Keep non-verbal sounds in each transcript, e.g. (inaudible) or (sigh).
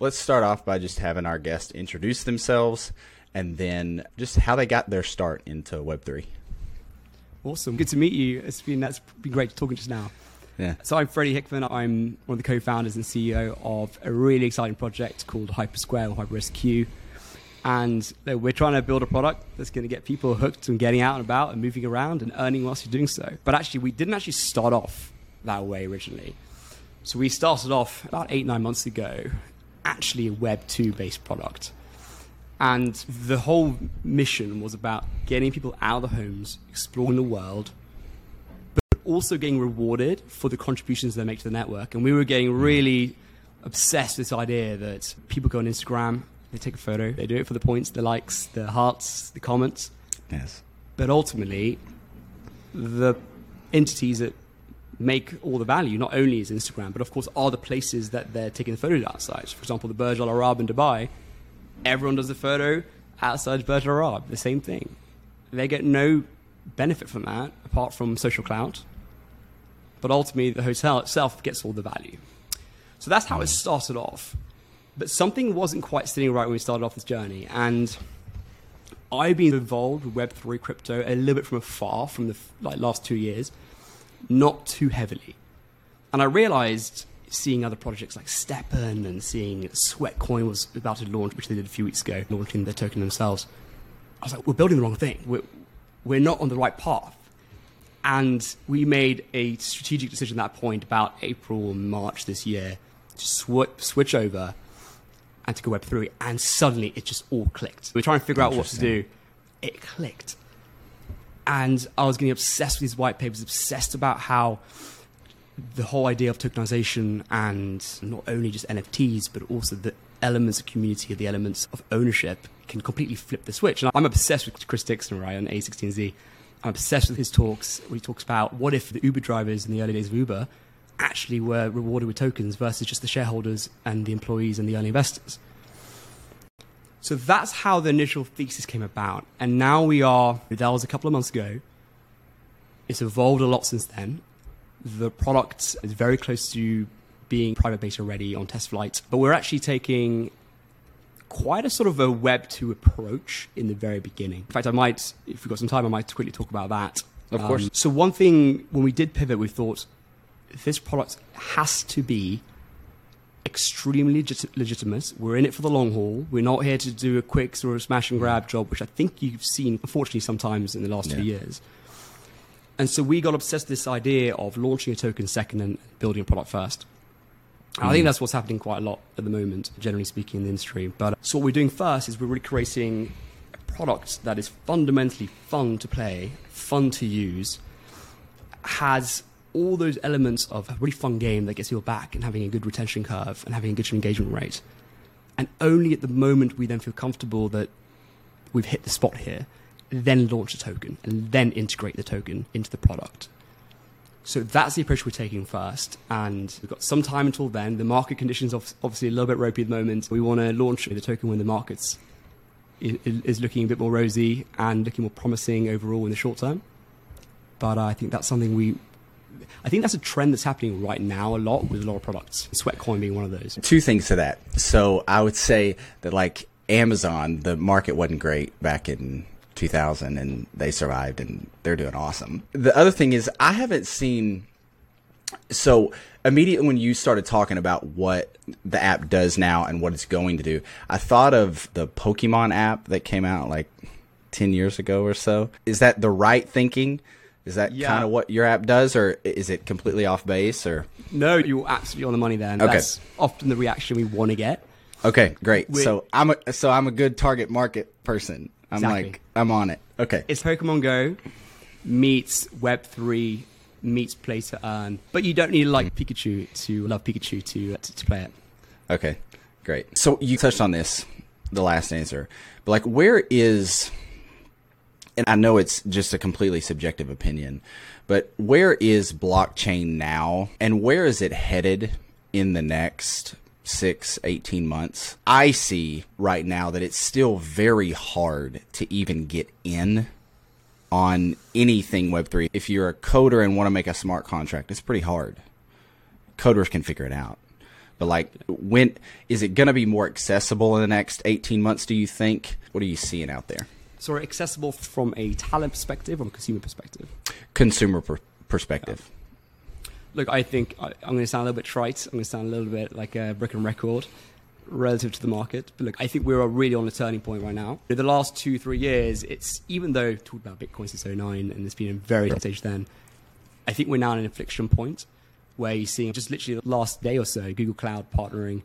Let's start off by just having our guests introduce themselves and then just how they got their start into Web3. Awesome. Good to meet you. It's been that's been great talking just now. Yeah. So I'm Freddie Hickman. I'm one of the co-founders and CEO of a really exciting project called HyperSquare or HyperSQ. And we're trying to build a product that's going to get people hooked and getting out and about and moving around and earning whilst you're doing so. But actually, we didn't actually start off that way originally. So we started off about eight, nine months ago, actually a Web 2 based product. And the whole mission was about getting people out of the homes, exploring the world, but also getting rewarded for the contributions they make to the network. And we were getting really obsessed with this idea that people go on Instagram, they take a photo, they do it for the points, the likes, the hearts, the comments. Yes. But ultimately, the entities that make all the value not only is Instagram, but of course are the places that they're taking the photos outside. For example, the Burj Al Arab in Dubai, everyone does the photo outside Burj Al Arab, the same thing. They get no benefit from that apart from social clout. But ultimately, the hotel itself gets all the value. So that's how it mm. started off. But something wasn't quite sitting right when we started off this journey. And I've been involved with Web3 crypto a little bit from afar from the like last two years, not too heavily. And I realized seeing other projects like STEPN and seeing Sweatcoin was about to launch, which they did a few weeks ago, launching their token themselves. I was like, we're building the wrong thing. We're, we're not on the right path. And we made a strategic decision at that point about April or March this year to sw- switch over and to go Web3. And suddenly it just all clicked. We were trying to figure out what to do. It clicked. And I was getting obsessed with these white papers, obsessed about how the whole idea of tokenization and not only just NFTs, but also the elements of community, the elements of ownership can completely flip the switch. And I'm obsessed with Chris Dixon, right, on A16Z. I'm obsessed with his talks where he talks about what if the Uber drivers in the early days of Uber actually were rewarded with tokens versus just the shareholders and the employees and the early investors. So that's how the initial thesis came about. And now we are, that was a couple of months ago. It's evolved a lot since then. The product is very close to being private beta ready on test flight, but we're actually taking quite a sort of a Web 2 approach in the very beginning. In fact, I might, if we've got some time, I might quickly talk about that. Of course. Um, so, one thing, when we did pivot, we thought this product has to be extremely legit- legitimate. We're in it for the long haul. We're not here to do a quick sort of smash and grab job, which I think you've seen, unfortunately, sometimes in the last Yeah. two years. And so we got obsessed with this idea of launching a token second and building a product first. And I think mm. that's what's happening quite a lot at the moment, generally speaking, in the industry. But so what we're doing first is we're really creating a product that is fundamentally fun to play, fun to use, has all those elements of a really fun game that gets you back and having a good retention curve and having a good engagement rate. And only at the moment we then feel comfortable that we've hit the spot here, then launch a token and then integrate the token into the product. So that's the approach we're taking first, and we've got some time until then. The market conditions are obviously a little bit ropey at the moment. We want to launch the token when the markets is looking a bit more rosy and looking more promising overall in the short term. But I think that's something we, I think that's a trend that's happening right now a lot with a lot of products. Sweatcoin being one of those. Two things to that. So I would say that like Amazon, the market wasn't great back in 2000 and they survived and they're doing awesome. The other thing is I haven't seen so immediately when you started talking about what the app does now and what it's going to do, I thought of the Pokemon app that came out like 10 years ago or so. Is that the right thinking? Is that Yeah. kind of what your app does or is it completely off base or No, you're absolutely on the money there. And Okay. That's often the reaction we want to get. Okay, great. We- so I'm a so I'm a good target market person. I'm Exactly. like I'm on it. Okay. It's Pokemon Go meets Web3 meets play to earn. But you don't need to like Pikachu to love Pikachu to, uh, to, to play it. Okay. Great. So you touched on this the last answer. But like where is and I know it's just a completely subjective opinion, but where is blockchain now and where is it headed in the next six, 18 months? I see right now that it's still very hard to even get in on anything Web3. If you're a coder and want to make a smart contract, it's pretty hard. Coders can figure it out. But like, when is it going to be more accessible in the next 18 months? Do you think? What are you seeing out there? So accessible from a talent perspective or a consumer perspective? Consumer per- perspective. Look, I think I, I'm going to sound a little bit trite. I'm going to sound a little bit like a brick and record relative to the market. But look, I think we're really on a turning point right now. In the last two, three years, it's even though talked about Bitcoin since 09 and it's been a very stage then, I think we're now at an inflection point where you're seeing just literally the last day or so, Google Cloud partnering,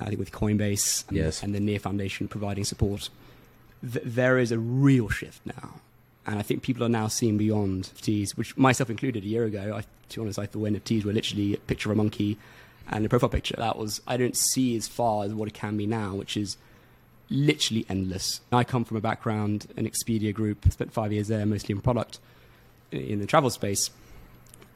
uh, I think with Coinbase and, Yes. and the Near Foundation providing support. Th- there is a real shift now. And I think people are now seeing beyond NFTs, which myself included a year ago. I, to be honest, I thought NFTs were literally a picture of a monkey and a profile picture. That was, I don't see as far as what it can be now, which is literally endless. I come from a background, an Expedia group, spent five years there, mostly in product, in the travel space.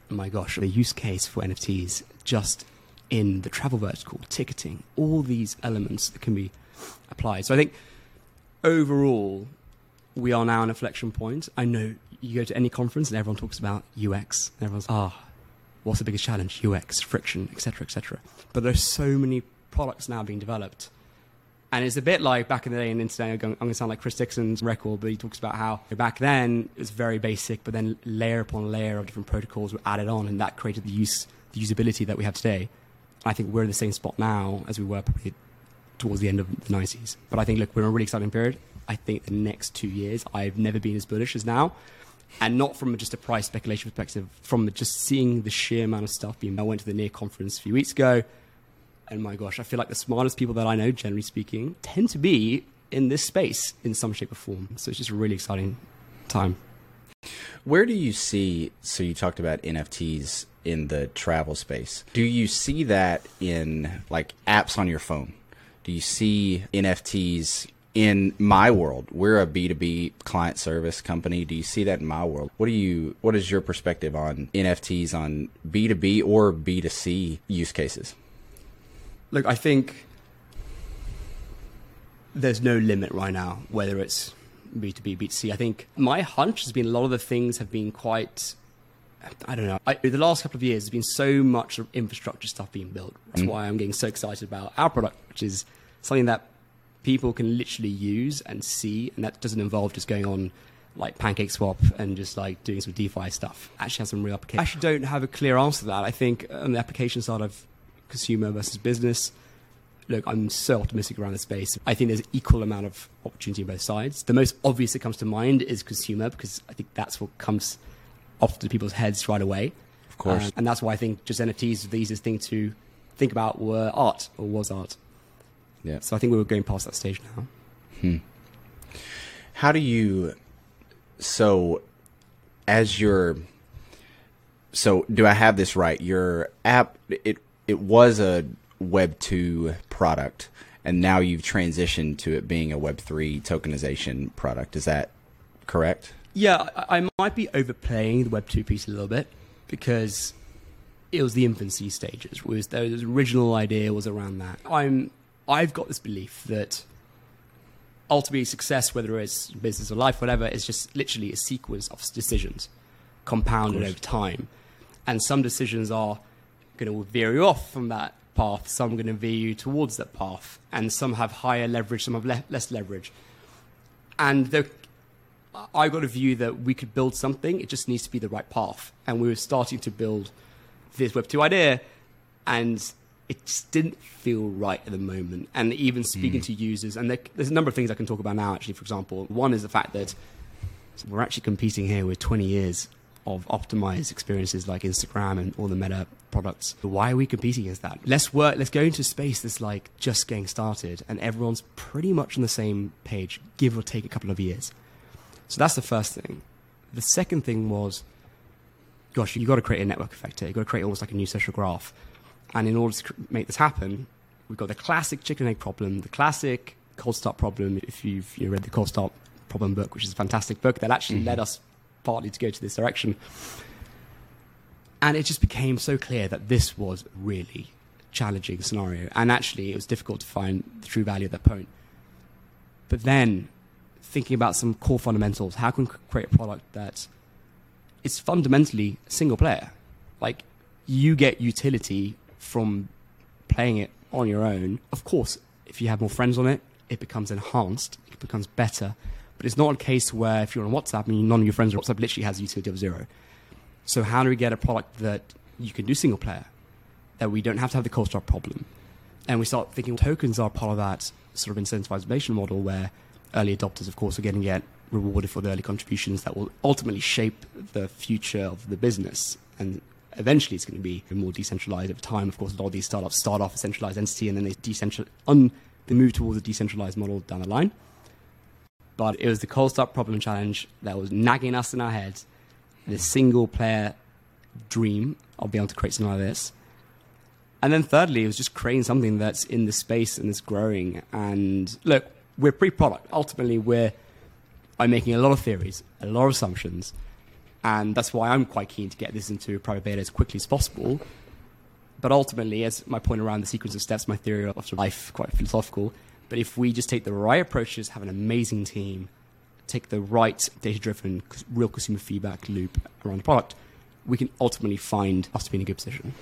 My gosh, the use case for NFTs just in the travel vertical, ticketing, all these elements that can be applied. So I think overall, we are now an inflection point. I know you go to any conference and everyone talks about UX. Everyone's, ah, what's the biggest challenge? UX, friction, etc., etc. But there's so many products now being developed. And it's a bit like back in the day in internet, I'm going to sound like Chris Dixon's record, but he talks about how back then it was very basic, but then layer upon layer of different protocols were added on, and that created the use, the usability that we have today. I think we're in the same spot now as we were probably towards the end of the 90s. But I think, look, we're in a really exciting period. I think the next two years, I've never been as bullish as now. And not from just a price speculation perspective, from just seeing the sheer amount of stuff being. I went to the near conference a few weeks ago, and my gosh, I feel like the smartest people that I know, generally speaking, tend to be in this space in some shape or form. So it's just a really exciting time. Where do you see? So you talked about NFTs in the travel space. Do you see that in like apps on your phone? Do you see NFTs in my world? We're a B2B client service company. Do you see that in my world? What do you what is your perspective on NFTs on B2B or B2C use cases? Look, I think there's no limit right now, whether it's B2B, B2C. I think my hunch has been a lot of the things have been quite, I don't know. I, the last couple of years, there's been so much infrastructure stuff being built. That's mm. why I'm getting so excited about our product, which is something that people can literally use and see, and that doesn't involve just going on like Pancake Swap and just like doing some DeFi stuff. Actually, has some real application. I actually don't have a clear answer to that. I think on the application side of consumer versus business, look, I'm so optimistic around the space. I think there's an equal amount of opportunity on both sides. The most obvious that comes to mind is consumer because I think that's what comes off to people's heads right away. Of course. Um, and that's why I think just NFTs are the easiest thing to think about were art or was art. Yeah. So I think we were going past that stage now. How do you so as your so do I have this right? Your app it it was a web 2 product and now you've transitioned to it being a web 3 tokenization product. Is that correct? Yeah, I, I might be overplaying the Web two piece a little bit because it was the infancy stages. It was the original idea was around that. I'm I've got this belief that ultimately success, whether it's business or life, whatever, is just literally a sequence of decisions compounded course. over time, and some decisions are going to veer you off from that path. Some are going to veer you towards that path, and some have higher leverage, some have le- less leverage. And the I got a view that we could build something. It just needs to be the right path. And we were starting to build this Web two idea, and it just didn't feel right at the moment. And even speaking hmm. to users, and there, there's a number of things I can talk about now. Actually, for example, one is the fact that we're actually competing here with 20 years of optimized experiences like Instagram and all the meta products. Why are we competing against that? Let's work, let's go into a space that's like just getting started and everyone's pretty much on the same page, give or take a couple of years. So that's the first thing. The second thing was, gosh, you've got to create a network effect here. You've got to create almost like a new social graph. And in order to make this happen, we've got the classic chicken egg problem, the classic cold start problem. If you've you read the cold start problem book, which is a fantastic book that actually mm-hmm. led us partly to go to this direction. And it just became so clear that this was really challenging scenario. And actually, it was difficult to find the true value at that point. But then, thinking about some core fundamentals, how can we create a product that is fundamentally single player? Like, you get utility from playing it on your own. Of course, if you have more friends on it, it becomes enhanced, it becomes better. But it's not a case where if you're on WhatsApp and none of your friends are WhatsApp literally has utility of zero. So how do we get a product that you can do single player, that we don't have to have the cold start problem, and we start thinking tokens are part of that sort of incentivization model where early adopters, of course, are going to get rewarded for the early contributions that will ultimately shape the future of the business. And eventually it's going to be more decentralized over time. Of course, a lot of these startups start off a centralized entity and then they decentralize, un- they move towards a decentralized model down the line. But it was the cold start problem challenge that was nagging us in our heads. The single player dream of being able to create something like this. And then thirdly, it was just creating something that's in the space and is growing. And look, we're pre-product. Ultimately, we're I'm making a lot of theories, a lot of assumptions, and that's why I'm quite keen to get this into private beta as quickly as possible. But ultimately, as my point around the sequence of steps, my theory of life, quite philosophical. But if we just take the right approaches, have an amazing team, take the right data-driven, real consumer feedback loop around the product, we can ultimately find us to be in a good position.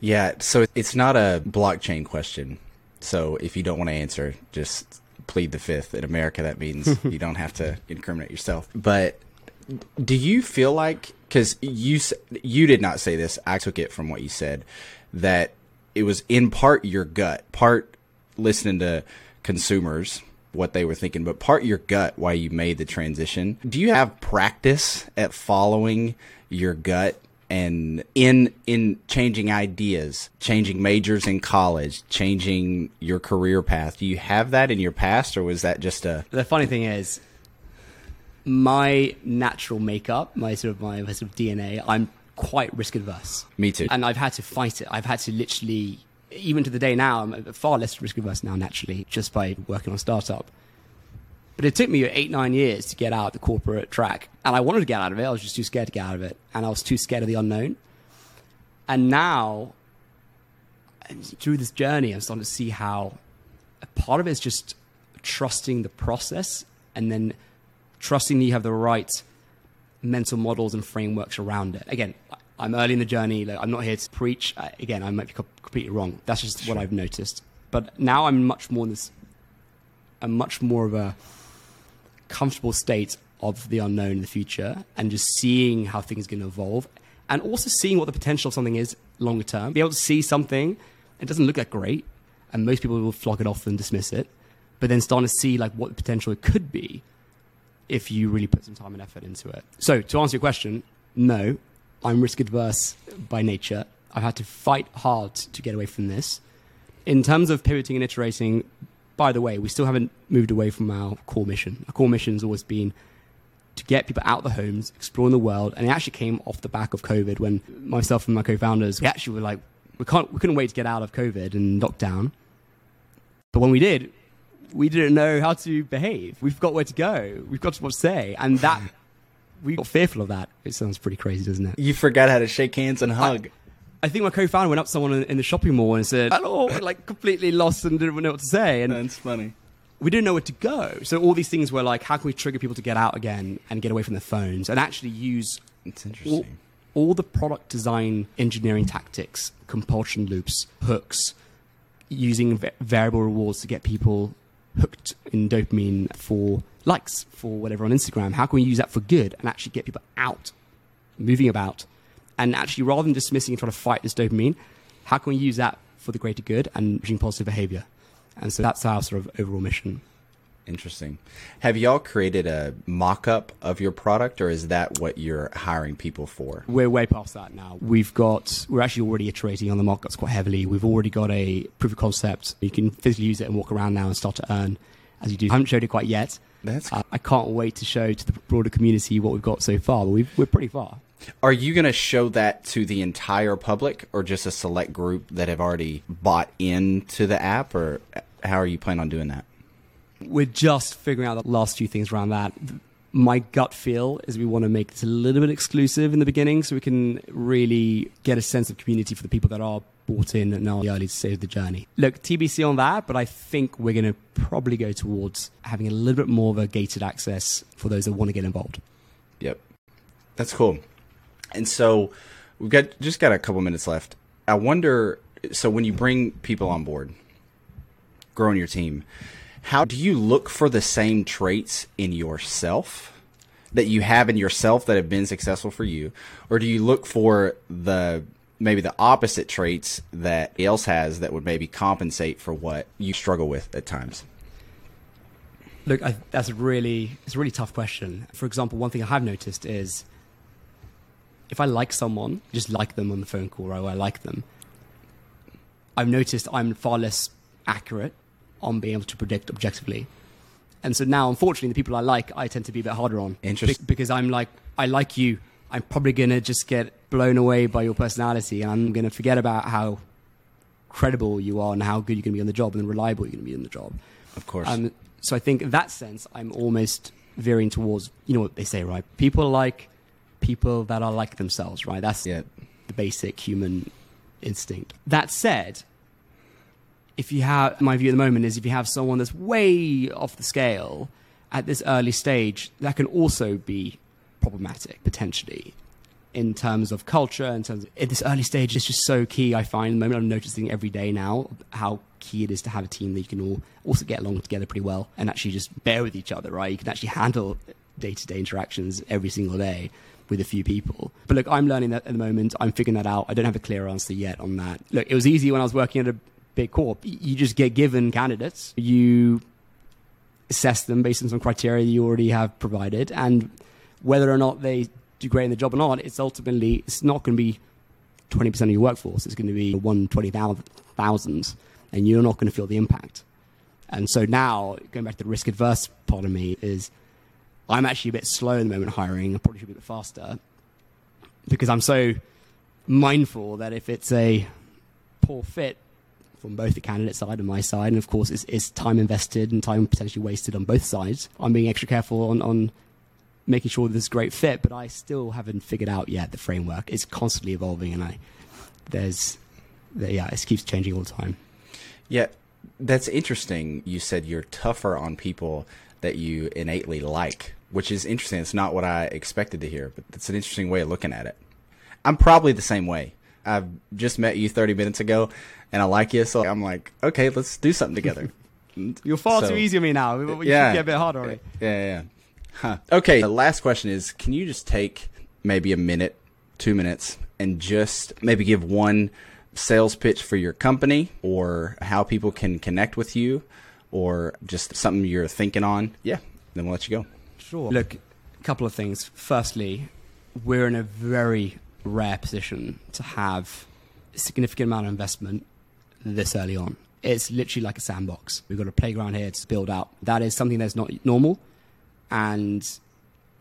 Yeah, so it's not a blockchain question. So if you don't want to answer, just plead the fifth. In America, that means (laughs) you don't have to incriminate yourself. But do you feel like because you you did not say this, I took it from what you said that it was in part your gut, part listening to consumers what they were thinking, but part your gut why you made the transition. Do you have practice at following your gut and in in changing ideas, changing majors in college, changing your career path. Do you have that in your past, or was that just a? The funny thing is, my natural makeup, my sort of my, my sort of DNA, I'm quite risk adverse. Me too. And I've had to fight it. I've had to literally, even to the day now, I'm far less risk adverse now naturally, just by working on startup. But it took me eight, nine years to get out the corporate track. And I wanted to get out of it. I was just too scared to get out of it. And I was too scared of the unknown. And now, through this journey, I'm starting to see how a part of it is just trusting the process and then trusting that you have the right mental models and frameworks around it. Again, I'm early in the journey. Like, I'm not here to preach. Again, I might be completely wrong. That's just sure. what I've noticed. But now I'm much more this, I'm much more of a comfortable state of the unknown in the future and just seeing how things are going to evolve and also seeing what the potential of something is longer term. Be able to see something, it doesn't look that great, and most people will flog it off and dismiss it, but then starting to see like what the potential it could be if you really put some time and effort into it. So to answer your question, no, I'm risk adverse by nature. I've had to fight hard to get away from this. In terms of pivoting and iterating, by the way, we still haven't moved away from our core mission. Our core mission has always been to get people out of the homes, exploring the world, and it actually came off the back of COVID when myself and my co-founders we actually were like, we can't, we couldn't wait to get out of COVID and lockdown. But when we did, we didn't know how to behave. We forgot where to go. We've got what to say, and that we got fearful of that. It sounds pretty crazy, doesn't it? You forgot how to shake hands and hug. I, I think my co-founder went up to someone in the shopping mall and said, "Hello," (laughs) like completely lost and didn't know what to say. And that's funny. We didn't know where to go. So all these things were like, how can we trigger people to get out again and get away from their phones and actually use it's interesting. All, all the product design engineering tactics, compulsion loops, hooks, using variable rewards to get people hooked in dopamine for likes for whatever on Instagram. How can we use that for good and actually get people out, moving about, and actually, rather than dismissing and trying to fight this dopamine, how can we use that for the greater good and bring positive behavior? And so that's our sort of overall mission. Interesting. Have y'all created a mock up of your product or is that what you're hiring people for? We're way past that now. We've got, we're actually already iterating on the mock ups quite heavily. We've already got a proof of concept. You can physically use it and walk around now and start to earn as you do. I haven't showed it quite yet. That's uh, I can't wait to show to the broader community what we've got so far, but we are pretty far. Are you going to show that to the entire public or just a select group that have already bought into the app or how are you planning on doing that? We're just figuring out the last few things around that. My gut feel is we want to make this a little bit exclusive in the beginning so we can really get a sense of community for the people that are bought in and are the early stage of the journey. Look, TBC on that, but I think we're going to probably go towards having a little bit more of a gated access for those that want to get involved. Yep. That's cool. And so we've got just got a couple minutes left. I wonder so when you bring people on board, growing your team, how do you look for the same traits in yourself that you have in yourself that have been successful for you, or do you look for the maybe the opposite traits that else has that would maybe compensate for what you struggle with at times? Look, I, that's a really it's a really tough question. For example, one thing I have noticed is if I like someone, just like them on the phone call, or I like them, I've noticed I'm far less accurate on being able to predict objectively. And so now, unfortunately, the people I like, I tend to be a bit harder on. Interesting. Because I'm like, I like you. I'm probably going to just get blown away by your personality, and I'm going to forget about how credible you are and how good you're going to be on the job and reliable you're going to be on the job. Of course. Um, so I think in that sense, I'm almost veering towards, you know what they say, right? People like people that are like themselves, right? That's yeah. the basic human instinct. That said, if you have my view at the moment is if you have someone that's way off the scale at this early stage, that can also be problematic potentially in terms of culture, in terms of at this early stage, it's just so key. I find at the moment I'm noticing every day now how key it is to have a team that you can all also get along together pretty well and actually just bear with each other, right? You can actually handle day to day interactions every single day with a few people. But look, I'm learning that at the moment. I'm figuring that out. I don't have a clear answer yet on that. Look, it was easy when I was working at a big corp. You just get given candidates. You assess them based on some criteria you already have provided, and whether or not they do great in the job or not, it's ultimately it's not going to be twenty percent of your workforce. It's going to be one twenty thousand, and you're not going to feel the impact. And so now, going back to the risk adverse part of me is, I'm actually a bit slow in the moment hiring. I probably should be a bit faster because I'm so mindful that if it's a poor fit from both the candidate side and my side, and of course it's, it's time invested and time potentially wasted on both sides. I'm being extra careful on, on making sure this is a great fit, but I still haven't figured out yet the framework. It's constantly evolving, and I there's yeah, it keeps changing all the time. Yeah, that's interesting. You said you're tougher on people that you innately like, which is interesting. It's not what I expected to hear, but it's an interesting way of looking at it. I'm probably the same way. I've just met you 30 minutes ago, and I like you, so I'm like, okay, let's do something together. (laughs) You're far so, too easy on me now. You yeah, get a bit harder already. Yeah, yeah. yeah. Huh. Okay, the last question is can you just take maybe a minute, two minutes, and just maybe give one sales pitch for your company or how people can connect with you or just something you're thinking on? Yeah, then we'll let you go. Sure. Look, a couple of things. Firstly, we're in a very rare position to have a significant amount of investment this early on. It's literally like a sandbox. We've got a playground here to build out. That is something that's not normal. And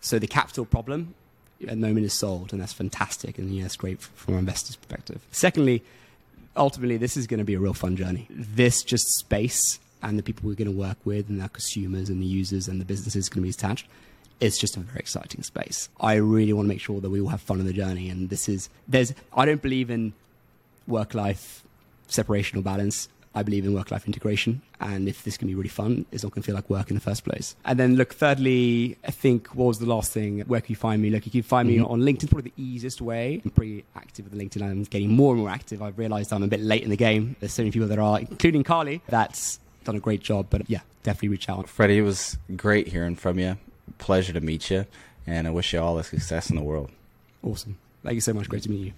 so the capital problem at the moment is solved, and that's fantastic, and yeah, that's great from an investor's perspective. Secondly, ultimately, this is going to be a real fun journey. This just space and the people we're going to work with, and our consumers and the users and the businesses going to be attached. It's just a very exciting space. I really want to make sure that we all have fun on the journey, and this is there's. I don't believe in work life separation or balance. I believe in work life integration. And if this can be really fun, it's not going to feel like work in the first place. And then, look, thirdly, I think what was the last thing? Where can you find me? Look, you can find mm-hmm. me on LinkedIn, probably the easiest way. I'm pretty active with LinkedIn. I'm getting more and more active. I've realized I'm a bit late in the game. There's so many people that are, including Carly, that's done a great job. But yeah, definitely reach out. Freddie, it was great hearing from you. Pleasure to meet you. And I wish you all the success in the world. Awesome. Thank you so much. Great to meet you.